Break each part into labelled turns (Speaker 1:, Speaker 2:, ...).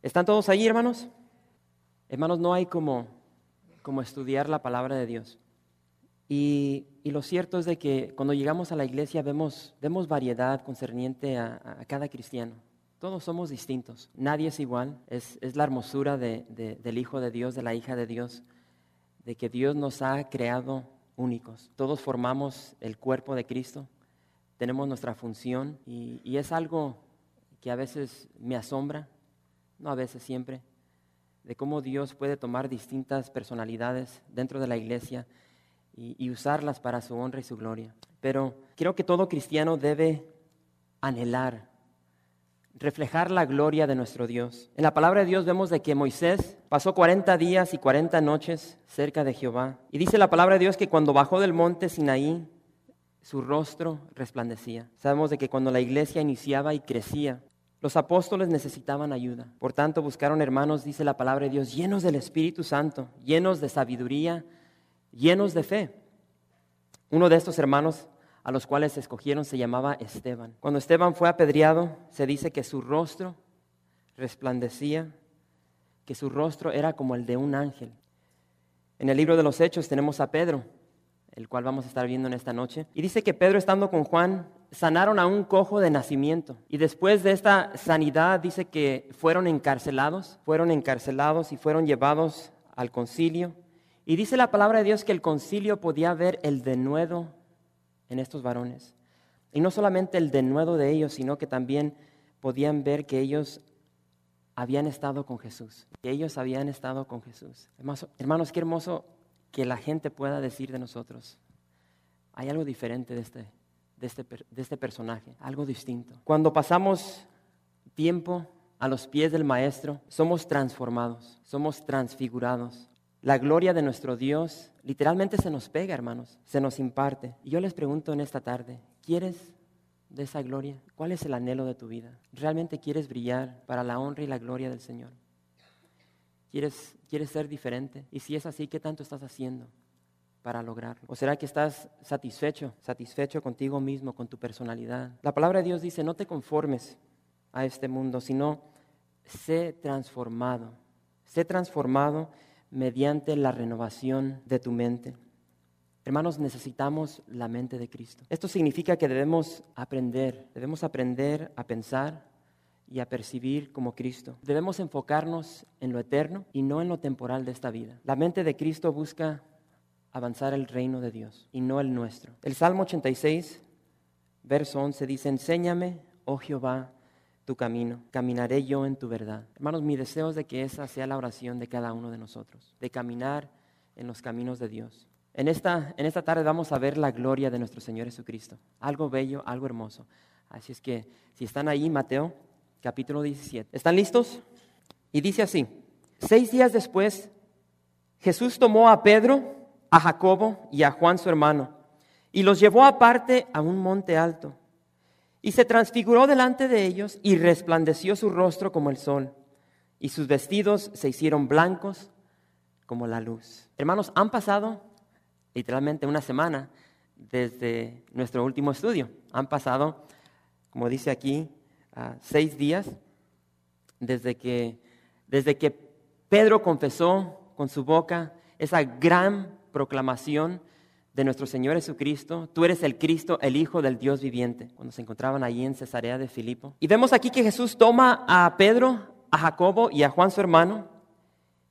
Speaker 1: ¿Están todos ahí, hermanos? Hermanos, no hay como, como estudiar la palabra de Dios. Y, lo cierto es de que cuando llegamos a la iglesia vemos, vemos variedad concerniente a, cada cristiano. Todos somos distintos, nadie es igual. Es, la hermosura del Hijo de Dios, de la hija de Dios, de que Dios nos ha creado únicos. Todos formamos el cuerpo de Cristo, tenemos nuestra función y, y es algo que a veces me asombra no a veces, siempre, de cómo Dios puede tomar distintas personalidades dentro de la iglesia y, usarlas para su honra y su gloria. Pero creo que todo cristiano debe anhelar, reflejar la gloria de nuestro Dios. En la palabra de Dios vemos de que Moisés pasó 40 días y 40 noches cerca de Jehová. Y dice la palabra de Dios que cuando bajó del monte Sinaí, su rostro resplandecía. Sabemos de que cuando la iglesia iniciaba y crecía, los apóstoles necesitaban ayuda. Por tanto, buscaron hermanos, dice la palabra de Dios, llenos del Espíritu Santo, llenos de sabiduría, llenos de fe. Uno de estos hermanos a los cuales escogieron se llamaba Esteban. Cuando Esteban fue apedreado, se dice que su rostro resplandecía, que su rostro era como el de un ángel. En el libro de los Hechos tenemos a Pedro, el cual vamos a estar viendo en esta noche. Y dice que Pedro estando con Juan sanaron a un cojo de nacimiento. Y después de esta sanidad dice que fueron encarcelados, fueron encarcelados y fueron llevados al concilio. Y dice la palabra de Dios que el concilio podía ver el denuedo en estos varones. Y no solamente el denuedo de ellos, sino que también podían ver que ellos habían estado con Jesús, que ellos habían estado con Jesús. Hermanos, hermanos qué hermoso que la gente pueda decir de nosotros, hay algo diferente de este, de este, de este personaje, algo distinto. Cuando pasamos tiempo a los pies del Maestro, somos transformados, somos transfigurados. La gloria de nuestro Dios literalmente se nos pega, hermanos, se nos imparte. Y yo les pregunto en esta tarde, ¿quieres de esa gloria? ¿Cuál es el anhelo de tu vida? ¿Realmente quieres brillar para la honra y la gloria del Señor? ¿Quieres, quieres ser diferente? Y si es así, ¿qué tanto estás haciendo? para lograrlo? ¿O será que estás satisfecho, satisfecho contigo mismo, con tu personalidad? La palabra de Dios dice, no te conformes a este mundo, sino sé transformado. Sé transformado mediante la renovación de tu mente. Hermanos, necesitamos la mente de Cristo. Esto significa que debemos aprender, debemos aprender a pensar y a percibir como Cristo. Debemos enfocarnos en lo eterno y no en lo temporal de esta vida. La mente de Cristo busca avanzar el reino de Dios y no el nuestro. El Salmo 86, verso 11 dice, enséñame, oh Jehová, tu camino, caminaré yo en tu verdad. Hermanos, mi deseo es de que esa sea la oración de cada uno de nosotros, de caminar en los caminos de Dios. En esta, en esta tarde vamos a ver la gloria de nuestro Señor Jesucristo, algo bello, algo hermoso. Así es que si están ahí, Mateo capítulo 17, ¿están listos? Y dice así, seis días después, Jesús tomó a Pedro, a Jacobo y a Juan su hermano, y los llevó aparte a un monte alto. Y se transfiguró delante de ellos y resplandeció su rostro como el sol, y sus vestidos se hicieron blancos como la luz. Hermanos, han pasado literalmente una semana desde nuestro último estudio. Han pasado, como dice aquí, seis días desde que, desde que Pedro confesó con su boca esa gran proclamación de nuestro Señor Jesucristo, tú eres el Cristo, el Hijo del Dios viviente, cuando se encontraban allí en Cesarea de Filipo. Y vemos aquí que Jesús toma a Pedro, a Jacobo y a Juan su hermano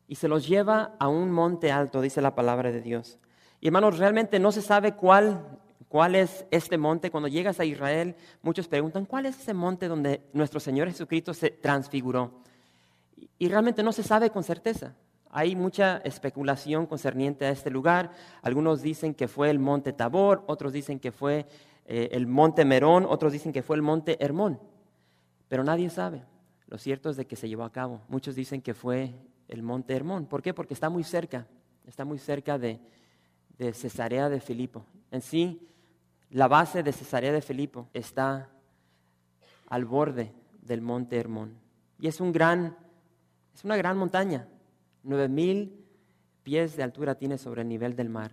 Speaker 1: y se los lleva a un monte alto, dice la palabra de Dios. Y hermanos, realmente no se sabe cuál, cuál es este monte. Cuando llegas a Israel, muchos preguntan, ¿cuál es ese monte donde nuestro Señor Jesucristo se transfiguró? Y realmente no se sabe con certeza. Hay mucha especulación concerniente a este lugar. Algunos dicen que fue el monte Tabor, otros dicen que fue eh, el monte Merón, otros dicen que fue el monte Hermón. Pero nadie sabe. Lo cierto es de que se llevó a cabo. Muchos dicen que fue el monte Hermón. ¿Por qué? Porque está muy cerca, está muy cerca de, de Cesarea de Filipo. En sí, la base de Cesarea de Filipo está al borde del monte Hermón. Y es, un gran, es una gran montaña. Nueve mil pies de altura tiene sobre el nivel del mar.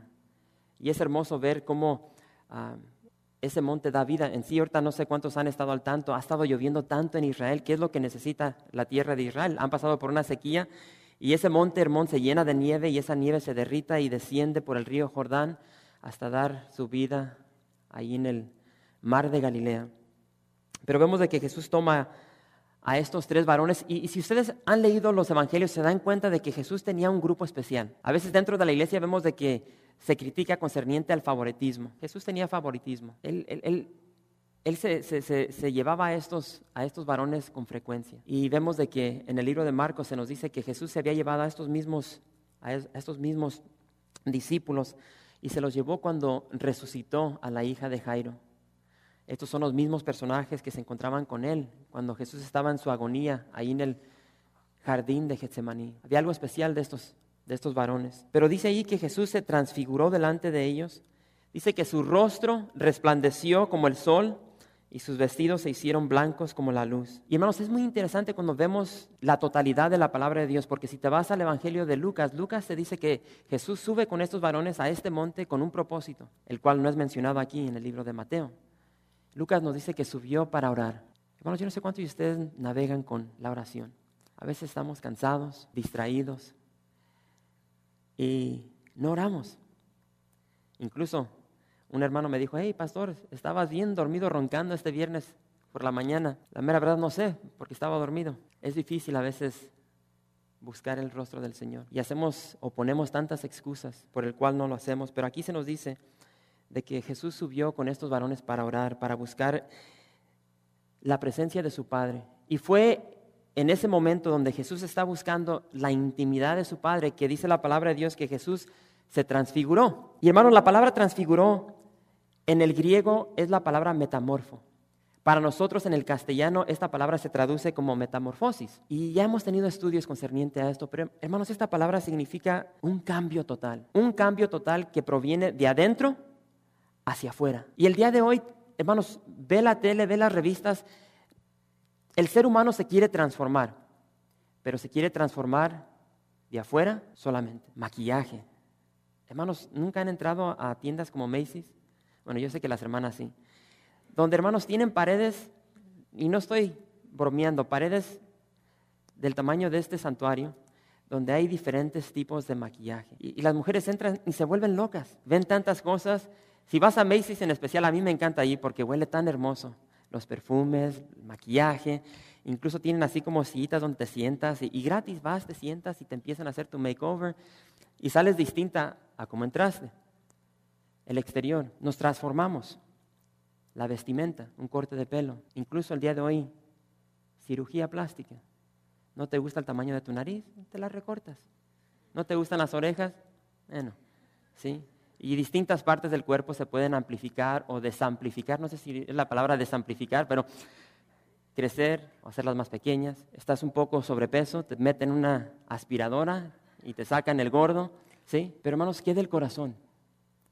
Speaker 1: Y es hermoso ver cómo ah, ese monte da vida. En sí, ahorita no sé cuántos han estado al tanto. Ha estado lloviendo tanto en Israel. ¿Qué es lo que necesita la tierra de Israel? Han pasado por una sequía y ese monte Hermón se llena de nieve y esa nieve se derrita y desciende por el río Jordán hasta dar su vida ahí en el mar de Galilea. Pero vemos de que Jesús toma a estos tres varones y, si ustedes han leído los evangelios se dan cuenta de que Jesús tenía un grupo especial. A veces dentro de la iglesia vemos de que se critica concerniente al favoritismo. Jesús tenía favoritismo. Él, él, se, llevaba a estos, a estos varones con frecuencia. Y vemos de que en el libro de Marcos se nos dice que Jesús se había llevado a estos mismos, a estos mismos discípulos y se los llevó cuando resucitó a la hija de Jairo. Estos son los mismos personajes que se encontraban con él cuando Jesús estaba en su agonía ahí en el jardín de Getsemaní. Había algo especial de estos, de estos varones. Pero dice ahí que Jesús se transfiguró delante de ellos. Dice que su rostro resplandeció como el sol y sus vestidos se hicieron blancos como la luz. Y hermanos, es muy interesante cuando vemos la totalidad de la palabra de Dios, porque si te vas al Evangelio de Lucas, Lucas te dice que Jesús sube con estos varones a este monte con un propósito, el cual no es mencionado aquí en el libro de Mateo. Lucas nos dice que subió para orar. Hermanos, yo no sé cuántos de ustedes navegan con la oración. A veces estamos cansados, distraídos y no oramos. Incluso un hermano me dijo, hey pastor, estabas bien dormido roncando este viernes por la mañana. La mera verdad no sé, porque estaba dormido. Es difícil a veces buscar el rostro del Señor. Y hacemos o ponemos tantas excusas por el cual no lo hacemos. Pero aquí se nos dice de que Jesús subió con estos varones para orar, para buscar la presencia de su Padre. Y fue en ese momento donde Jesús está buscando la intimidad de su Padre que dice la palabra de Dios que Jesús se transfiguró. Y hermanos, la palabra transfiguró en el griego es la palabra metamorfo. Para nosotros en el castellano esta palabra se traduce como metamorfosis. Y ya hemos tenido estudios concerniente a esto, pero hermanos, esta palabra significa un cambio total. Un cambio total que proviene de adentro hacia afuera. Y el día de hoy, hermanos, ve la tele, ve las revistas, el ser humano se quiere transformar, pero se quiere transformar de afuera solamente. Maquillaje. Hermanos, ¿nunca han entrado a tiendas como Macy's? Bueno, yo sé que las hermanas sí. Donde, hermanos, tienen paredes, y no estoy bromeando, paredes del tamaño de este santuario, donde hay diferentes tipos de maquillaje. Y, y, las mujeres entran y se vuelven locas. Ven tantas cosas si vas a Macy's en especial, a mí me encanta ahí porque huele tan hermoso. Los perfumes, el maquillaje, incluso tienen así como sillitas donde te sientas y, gratis vas, te sientas y te empiezan a hacer tu makeover y sales distinta a como entraste. El exterior, nos transformamos. La vestimenta, un corte de pelo, incluso el día de hoy, cirugía plástica. ¿No te gusta el tamaño de tu nariz? Te la recortas. ¿No te gustan las orejas? Bueno, sí, y distintas partes del cuerpo se pueden amplificar o desamplificar, no sé si es la palabra desamplificar, pero crecer o hacerlas más pequeñas. Estás un poco sobrepeso, te meten una aspiradora y te sacan el gordo, ¿sí? Pero hermanos, ¿qué del corazón?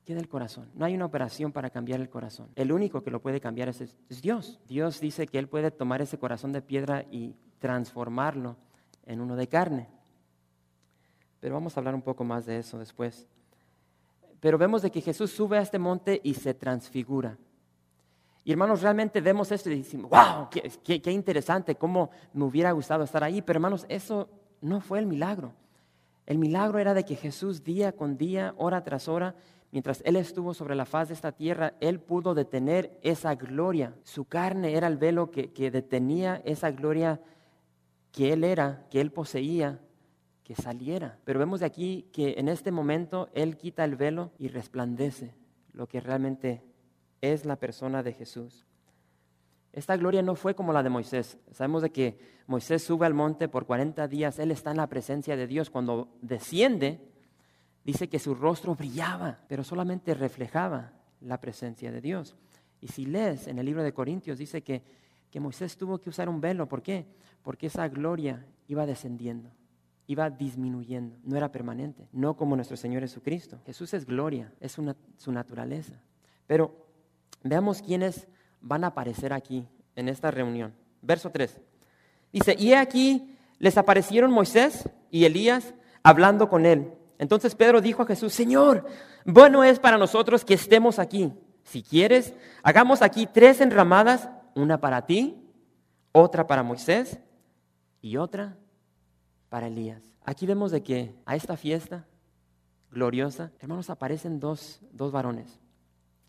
Speaker 1: ¿Qué del corazón? No hay una operación para cambiar el corazón. El único que lo puede cambiar es, es Dios. Dios dice que Él puede tomar ese corazón de piedra y transformarlo en uno de carne. Pero vamos a hablar un poco más de eso después. Pero vemos de que Jesús sube a este monte y se transfigura. Y hermanos, realmente vemos esto y decimos, wow, qué, qué, interesante, cómo me hubiera gustado estar ahí. Pero hermanos, eso no fue el milagro. El milagro era de que Jesús día con día, hora tras hora, mientras Él estuvo sobre la faz de esta tierra, Él pudo detener esa gloria. Su carne era el velo que, que detenía esa gloria que Él era, que Él poseía que saliera. Pero vemos de aquí que en este momento Él quita el velo y resplandece lo que realmente es la persona de Jesús. Esta gloria no fue como la de Moisés. Sabemos de que Moisés sube al monte por 40 días, Él está en la presencia de Dios. Cuando desciende, dice que su rostro brillaba, pero solamente reflejaba la presencia de Dios. Y si lees en el libro de Corintios, dice que, que Moisés tuvo que usar un velo. ¿Por qué? Porque esa gloria iba descendiendo iba disminuyendo, no era permanente, no como nuestro Señor Jesucristo. Jesús es gloria, es su naturaleza. Pero veamos quiénes van a aparecer aquí en esta reunión. Verso 3. Dice, y aquí les aparecieron Moisés y Elías hablando con él. Entonces Pedro dijo a Jesús, Señor, bueno es para nosotros que estemos aquí. Si quieres, hagamos aquí tres enramadas, una para ti, otra para Moisés y otra para Elías. Aquí vemos de que a esta fiesta gloriosa, hermanos, aparecen dos, dos varones.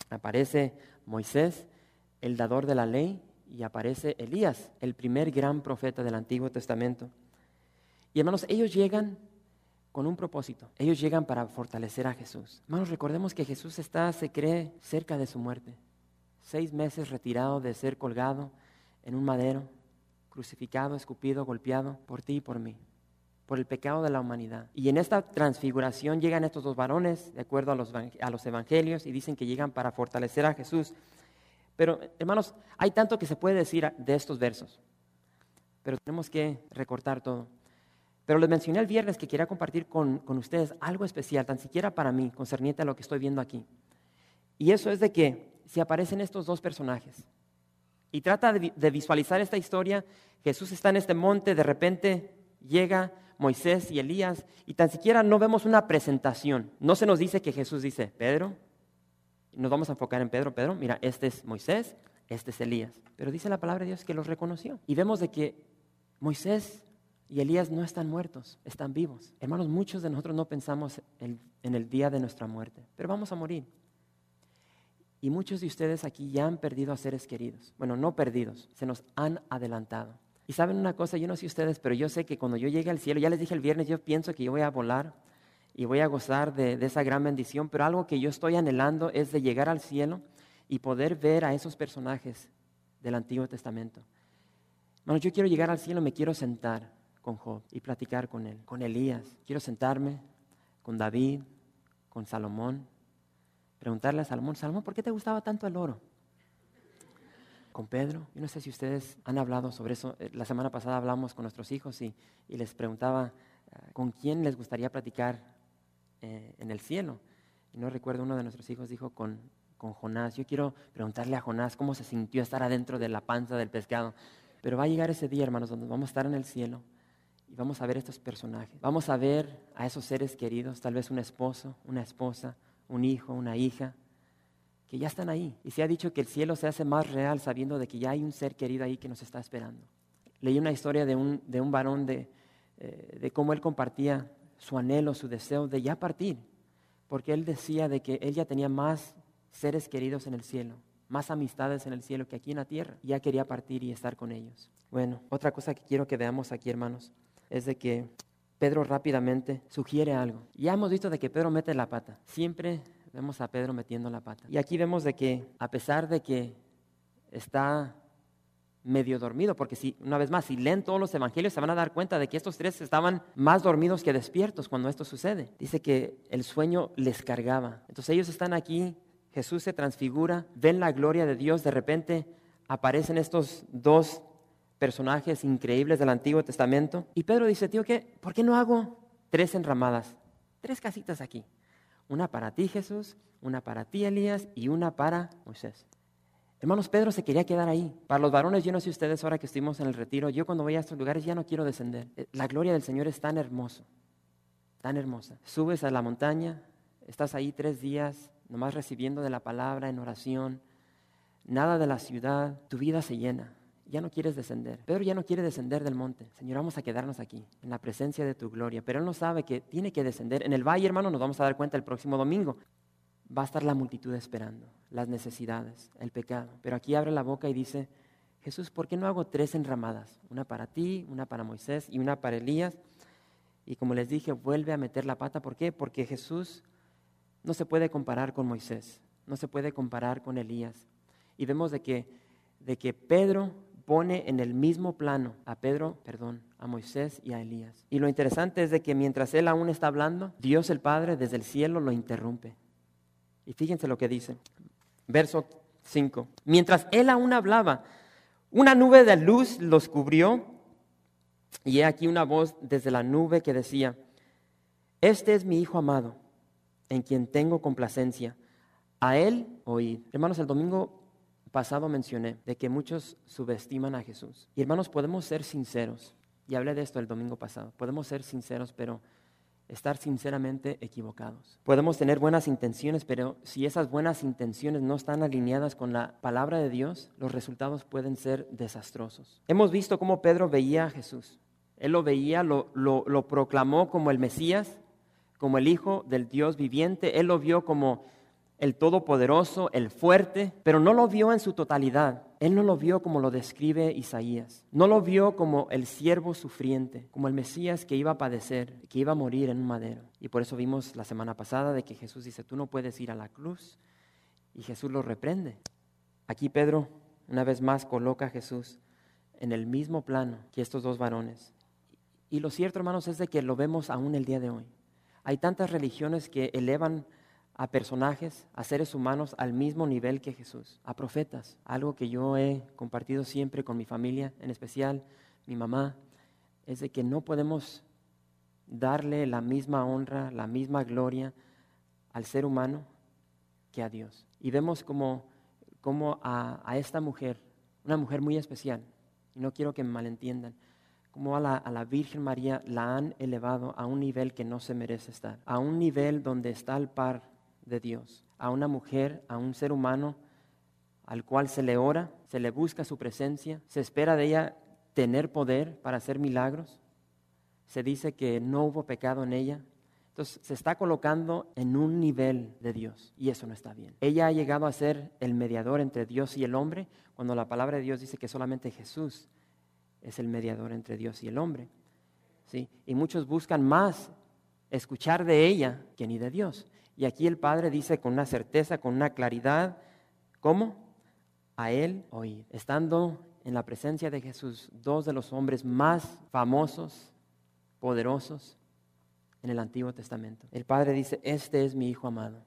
Speaker 1: Aparece Moisés, el dador de la ley, y aparece Elías, el primer gran profeta del Antiguo Testamento. Y hermanos, ellos llegan con un propósito. Ellos llegan para fortalecer a Jesús. Hermanos, recordemos que Jesús está, se cree, cerca de su muerte. Seis meses retirado de ser colgado en un madero, crucificado, escupido, golpeado por ti y por mí, por el pecado de la humanidad. Y en esta transfiguración llegan estos dos varones, de acuerdo a los, a los evangelios, y dicen que llegan para fortalecer a Jesús. Pero, hermanos, hay tanto que se puede decir de estos versos, pero tenemos que recortar todo. Pero les mencioné el viernes que quería compartir con, con, ustedes algo especial, tan siquiera para mí, concerniente a lo que estoy viendo aquí. Y eso es de que si aparecen estos dos personajes y trata de, de visualizar esta historia, Jesús está en este monte, de repente llega Moisés y Elías y tan siquiera no vemos una presentación. No se nos dice que Jesús dice, Pedro, nos vamos a enfocar en Pedro, Pedro, mira, este es Moisés, este es Elías. Pero dice la palabra de Dios que los reconoció. Y vemos de que Moisés y Elías no están muertos, están vivos. Hermanos, muchos de nosotros no pensamos en, el día de nuestra muerte, pero vamos a morir. Y muchos de ustedes aquí ya han perdido a seres queridos. Bueno, no perdidos, se nos han adelantado. Y saben una cosa, yo no sé ustedes, pero yo sé que cuando yo llegue al cielo, ya les dije el viernes, yo pienso que yo voy a volar y voy a gozar de, esa gran bendición, pero algo que yo estoy anhelando es de llegar al cielo y poder ver a esos personajes del Antiguo Testamento. Bueno, yo quiero llegar al cielo, me quiero sentar con Job y platicar con él, con Elías. Quiero sentarme con David, con Salomón, preguntarle a Salomón, Salomón, ¿por qué te gustaba tanto el oro? Con Pedro, yo no sé si ustedes han hablado sobre eso. Eh, la semana pasada hablamos con nuestros hijos y, les preguntaba eh, con quién les gustaría platicar eh, en el cielo. Y no recuerdo, uno de nuestros hijos dijo con, con Jonás. Yo quiero preguntarle a Jonás cómo se sintió estar adentro de la panza del pescado. Pero va a llegar ese día, hermanos, donde vamos a estar en el cielo y vamos a ver estos personajes. Vamos a ver a esos seres queridos, tal vez un esposo, una esposa, un hijo, una hija, que ya están ahí. Y se ha dicho que el cielo se hace más real sabiendo de que ya hay un ser querido ahí que nos está esperando. Leí una historia de un, de un varón de, eh, de cómo él compartía su anhelo, su deseo de ya partir, porque él decía de que él ya tenía más seres queridos en el cielo, más amistades en el cielo que aquí en la tierra. Ya quería partir y estar con ellos. Bueno, otra cosa que quiero que veamos aquí, hermanos, es de que Pedro rápidamente sugiere algo. Ya hemos visto de que Pedro mete la pata. Siempre vemos a Pedro metiendo la pata. Y aquí vemos de que a pesar de que está medio dormido, porque si, una vez más, si leen todos los evangelios se van a dar cuenta de que estos tres estaban más dormidos que despiertos cuando esto sucede. Dice que el sueño les cargaba. Entonces ellos están aquí, Jesús se transfigura, ven la gloria de Dios, de repente aparecen estos dos personajes increíbles del Antiguo Testamento. Y Pedro dice, tío, ¿qué? ¿por qué no hago tres enramadas? Tres casitas aquí. Una para ti, Jesús, una para ti, Elías, y una para Moisés. Hermanos, Pedro se quería quedar ahí. Para los varones, yo no sé ustedes ahora que estuvimos en el retiro, yo cuando voy a estos lugares ya no quiero descender. Eh, la gloria del Señor es tan hermoso, tan hermosa. Subes a la montaña, estás ahí tres días, nomás recibiendo de la palabra en oración, nada de la ciudad, tu vida se llena ya no quieres descender. Pedro ya no quiere descender del monte. Señor, vamos a quedarnos aquí, en la presencia de tu gloria. Pero él no sabe que tiene que descender. En el valle, hermano, nos vamos a dar cuenta el próximo domingo. Va a estar la multitud esperando, las necesidades, el pecado. Pero aquí abre la boca y dice, Jesús, ¿por qué no hago tres enramadas? Una para ti, una para Moisés y una para Elías. Y como les dije, vuelve a meter la pata. ¿Por qué? Porque Jesús no se puede comparar con Moisés, no se puede comparar con Elías. Y vemos de que, de que Pedro pone en el mismo plano a Pedro, perdón, a Moisés y a Elías. Y lo interesante es de que mientras él aún está hablando, Dios el Padre desde el cielo lo interrumpe. Y fíjense lo que dice. Verso 5. Mientras él aún hablaba, una nube de luz los cubrió Y he aquí una voz desde la nube que decía, Este es mi Hijo amado, en quien tengo complacencia. A él oíd. Hermanos, el domingo pasado mencioné de que muchos subestiman a Jesús. Y hermanos, podemos ser sinceros. Y hablé de esto el domingo pasado. Podemos ser sinceros, pero estar sinceramente equivocados. Podemos tener buenas intenciones, pero si esas buenas intenciones no están alineadas con la palabra de Dios, los resultados pueden ser desastrosos. Hemos visto cómo Pedro veía a Jesús. Él lo veía, lo, lo, proclamó como el Mesías, como el Hijo del Dios viviente. Él lo vio como el Todopoderoso, el fuerte, pero no lo vio en su totalidad. Él no lo vio como lo describe Isaías. No lo vio como el siervo sufriente, como el Mesías que iba a padecer, que iba a morir en un madero. Y por eso vimos la semana pasada de que Jesús dice, tú no puedes ir a la cruz. Y Jesús lo reprende. Aquí Pedro, una vez más, coloca a Jesús en el mismo plano que estos dos varones. Y lo cierto, hermanos, es de que lo vemos aún el día de hoy. Hay tantas religiones que elevan a personajes, a seres humanos al mismo nivel que Jesús, a profetas, algo que yo he compartido siempre con mi familia, en especial mi mamá, es de que no podemos darle la misma honra, la misma gloria al ser humano que a Dios. Y vemos como, como a, esta mujer, una mujer muy especial, y no quiero que me malentiendan, como a la, a la, Virgen María la han elevado a un nivel que no se merece estar, a un nivel donde está al par de Dios, a una mujer, a un ser humano al cual se le ora, se le busca su presencia, se espera de ella tener poder para hacer milagros, se dice que no hubo pecado en ella. Entonces se está colocando en un nivel de Dios y eso no está bien. Ella ha llegado a ser el mediador entre Dios y el hombre cuando la palabra de Dios dice que solamente Jesús es el mediador entre Dios y el hombre. ¿sí? Y muchos buscan más escuchar de ella que ni de Dios. Y aquí el Padre dice con una certeza, con una claridad, ¿cómo? A Él oír. Estando en la presencia de Jesús, dos de los hombres más famosos, poderosos en el Antiguo Testamento. El Padre dice, este es mi Hijo amado,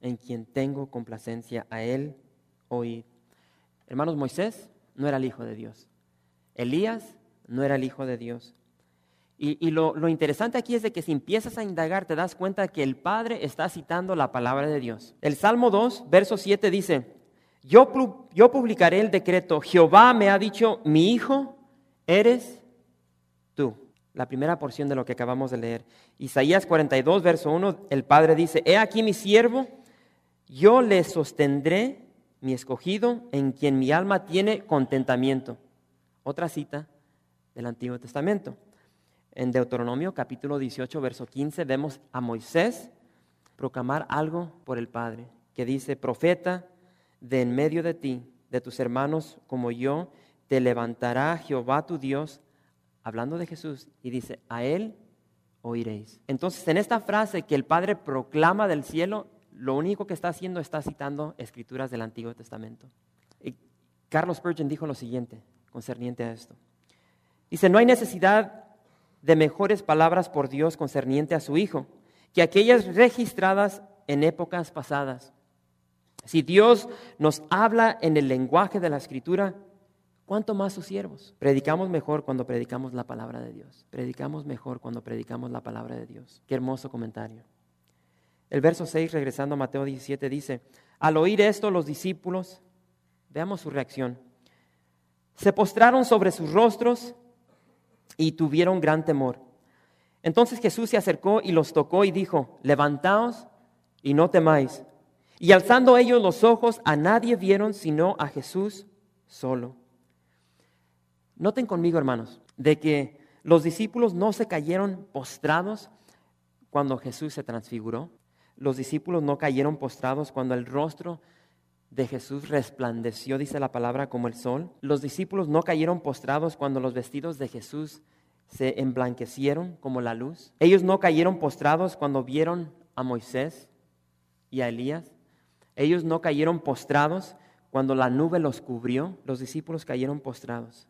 Speaker 1: en quien tengo complacencia, a Él oír. Hermanos, Moisés no era el Hijo de Dios. Elías no era el Hijo de Dios. Y, lo, interesante aquí es de que si empiezas a indagar te das cuenta que el Padre está citando la palabra de Dios. El Salmo 2, verso 7 dice, yo, yo publicaré el decreto, Jehová me ha dicho, mi hijo eres tú. La primera porción de lo que acabamos de leer. Isaías 42, verso 1, el Padre dice, he aquí mi siervo, yo le sostendré, mi escogido, en quien mi alma tiene contentamiento. Otra cita del Antiguo Testamento. En Deuteronomio capítulo 18, verso 15, vemos a Moisés proclamar algo por el Padre, que dice, profeta, de en medio de ti, de tus hermanos como yo, te levantará Jehová tu Dios, hablando de Jesús, y dice, a él oiréis. Entonces, en esta frase que el Padre proclama del cielo, lo único que está haciendo está citando escrituras del Antiguo Testamento. Y Carlos Spurgeon dijo lo siguiente concerniente a esto. Dice, no hay necesidad de mejores palabras por Dios concerniente a su Hijo que aquellas registradas en épocas pasadas. Si Dios nos habla en el lenguaje de la Escritura, ¿cuánto más sus siervos? Predicamos mejor cuando predicamos la palabra de Dios. Predicamos mejor cuando predicamos la palabra de Dios. Qué hermoso comentario. El verso 6, regresando a Mateo 17, dice, al oír esto los discípulos, veamos su reacción, se postraron sobre sus rostros y tuvieron gran temor. Entonces Jesús se acercó y los tocó y dijo, levantaos y no temáis. Y alzando ellos los ojos, a nadie vieron sino a Jesús solo. Noten conmigo, hermanos, de que los discípulos no se cayeron postrados cuando Jesús se transfiguró. Los discípulos no cayeron postrados cuando el rostro de Jesús resplandeció, dice la palabra, como el sol. Los discípulos no cayeron postrados cuando los vestidos de Jesús se emblanquecieron como la luz. Ellos no cayeron postrados cuando vieron a Moisés y a Elías. Ellos no cayeron postrados cuando la nube los cubrió. Los discípulos cayeron postrados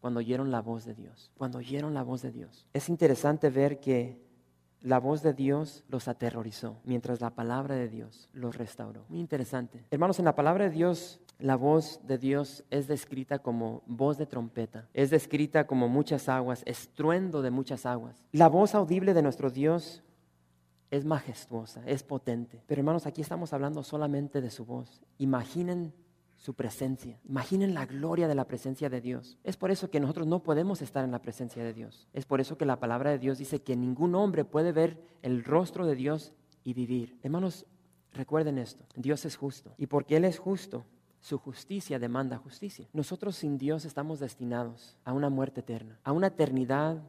Speaker 1: cuando oyeron la voz de Dios. Cuando oyeron la voz de Dios. Es interesante ver que la voz de Dios los aterrorizó, mientras la palabra de Dios los restauró. Muy interesante. Hermanos, en la palabra de Dios, la voz de Dios es descrita como voz de trompeta, es descrita como muchas aguas, estruendo de muchas aguas. La voz audible de nuestro Dios es majestuosa, es potente. Pero hermanos, aquí estamos hablando solamente de su voz. Imaginen su presencia. Imaginen la gloria de la presencia de Dios. Es por eso que nosotros no podemos estar en la presencia de Dios. Es por eso que la palabra de Dios dice que ningún hombre puede ver el rostro de Dios y vivir. Hermanos, recuerden esto. Dios es justo. Y porque Él es justo, su justicia demanda justicia. Nosotros sin Dios estamos destinados a una muerte eterna, a una eternidad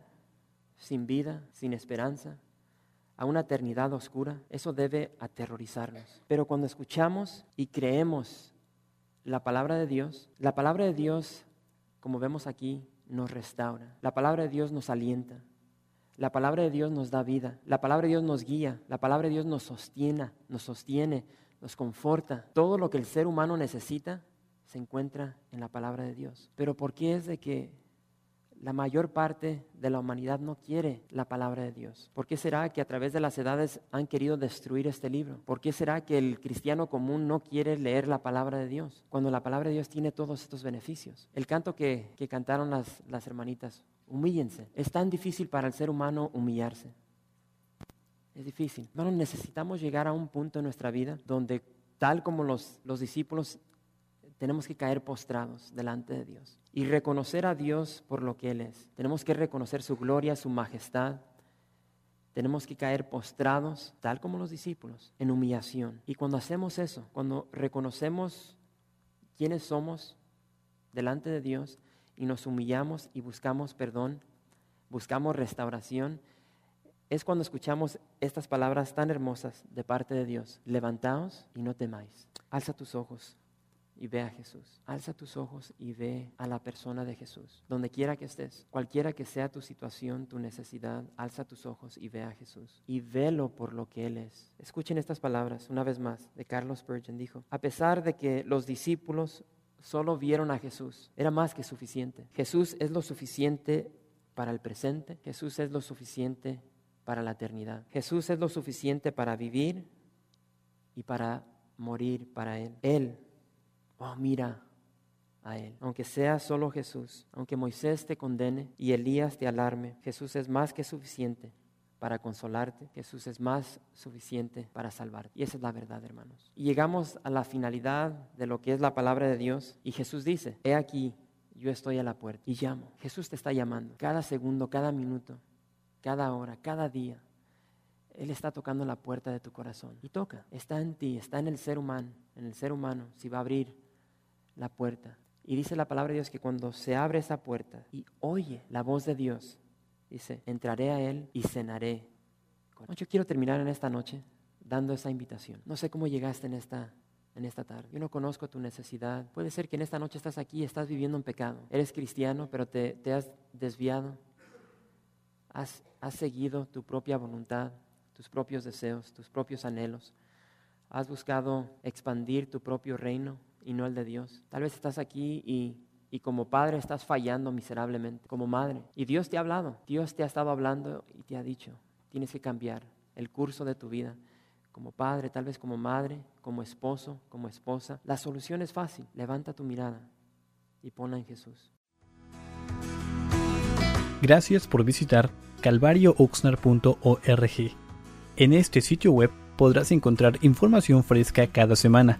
Speaker 1: sin vida, sin esperanza, a una eternidad oscura. Eso debe aterrorizarnos. Pero cuando escuchamos y creemos la palabra de Dios, la palabra de Dios, como vemos aquí, nos restaura. La palabra de Dios nos alienta. La palabra de Dios nos da vida. La palabra de Dios nos guía. La palabra de Dios nos sostiene, nos sostiene, nos conforta. Todo lo que el ser humano necesita se encuentra en la palabra de Dios. Pero ¿por qué es de que la mayor parte de la humanidad no quiere la palabra de Dios? ¿Por qué será que a través de las edades han querido destruir este libro? ¿Por qué será que el cristiano común no quiere leer la palabra de Dios cuando la palabra de Dios tiene todos estos beneficios? El canto que, cantaron las, las hermanitas, humíllense. Es tan difícil para el ser humano humillarse. Es difícil. Hermano, necesitamos llegar a un punto en nuestra vida donde, tal como los, los discípulos tenemos que caer postrados delante de Dios y reconocer a Dios por lo que Él es. Tenemos que reconocer su gloria, su majestad. Tenemos que caer postrados, tal como los discípulos, en humillación. Y cuando hacemos eso, cuando reconocemos quiénes somos delante de Dios y nos humillamos y buscamos perdón, buscamos restauración, es cuando escuchamos estas palabras tan hermosas de parte de Dios. Levantaos y no temáis. Alza tus ojos y ve a Jesús. Alza tus ojos y ve a la persona de Jesús. Donde quiera que estés, cualquiera que sea tu situación, tu necesidad, alza tus ojos y ve a Jesús. Y velo por lo que Él es. Escuchen estas palabras una vez más de Carlos Spurgeon. Dijo, a pesar de que los discípulos solo vieron a Jesús, era más que suficiente. Jesús es lo suficiente para el presente. Jesús es lo suficiente para la eternidad. Jesús es lo suficiente para vivir y para morir para Él. Él oh, mira a Él. Aunque sea solo Jesús, aunque Moisés te condene y Elías te alarme, Jesús es más que suficiente para consolarte, Jesús es más suficiente para salvarte. Y esa es la verdad, hermanos. Y llegamos a la finalidad de lo que es la palabra de Dios y Jesús dice, he aquí, yo estoy a la puerta y llamo. Jesús te está llamando cada segundo, cada minuto, cada hora, cada día. Él está tocando la puerta de tu corazón y toca. Está en ti, está en el ser humano, en el ser humano, si va a abrir la puerta. Y dice la palabra de Dios que cuando se abre esa puerta y oye la voz de Dios, dice, entraré a Él y cenaré. Yo quiero terminar en esta noche dando esa invitación. No sé cómo llegaste en esta, en esta tarde. Yo no conozco tu necesidad. Puede ser que en esta noche estás aquí y estás viviendo en pecado. Eres cristiano, pero te, te has desviado. Has, has seguido tu propia voluntad, tus propios deseos, tus propios anhelos. Has buscado expandir tu propio reino y no el de Dios. Tal vez estás aquí y, y como padre estás fallando miserablemente, como madre. Y Dios te ha hablado, Dios te ha estado hablando y te ha dicho, tienes que cambiar el curso de tu vida. Como padre, tal vez como madre, como esposo, como esposa. La solución es fácil. Levanta tu mirada y ponla en Jesús.
Speaker 2: Gracias por visitar calvariooxnar.org. En este sitio web podrás encontrar información fresca cada semana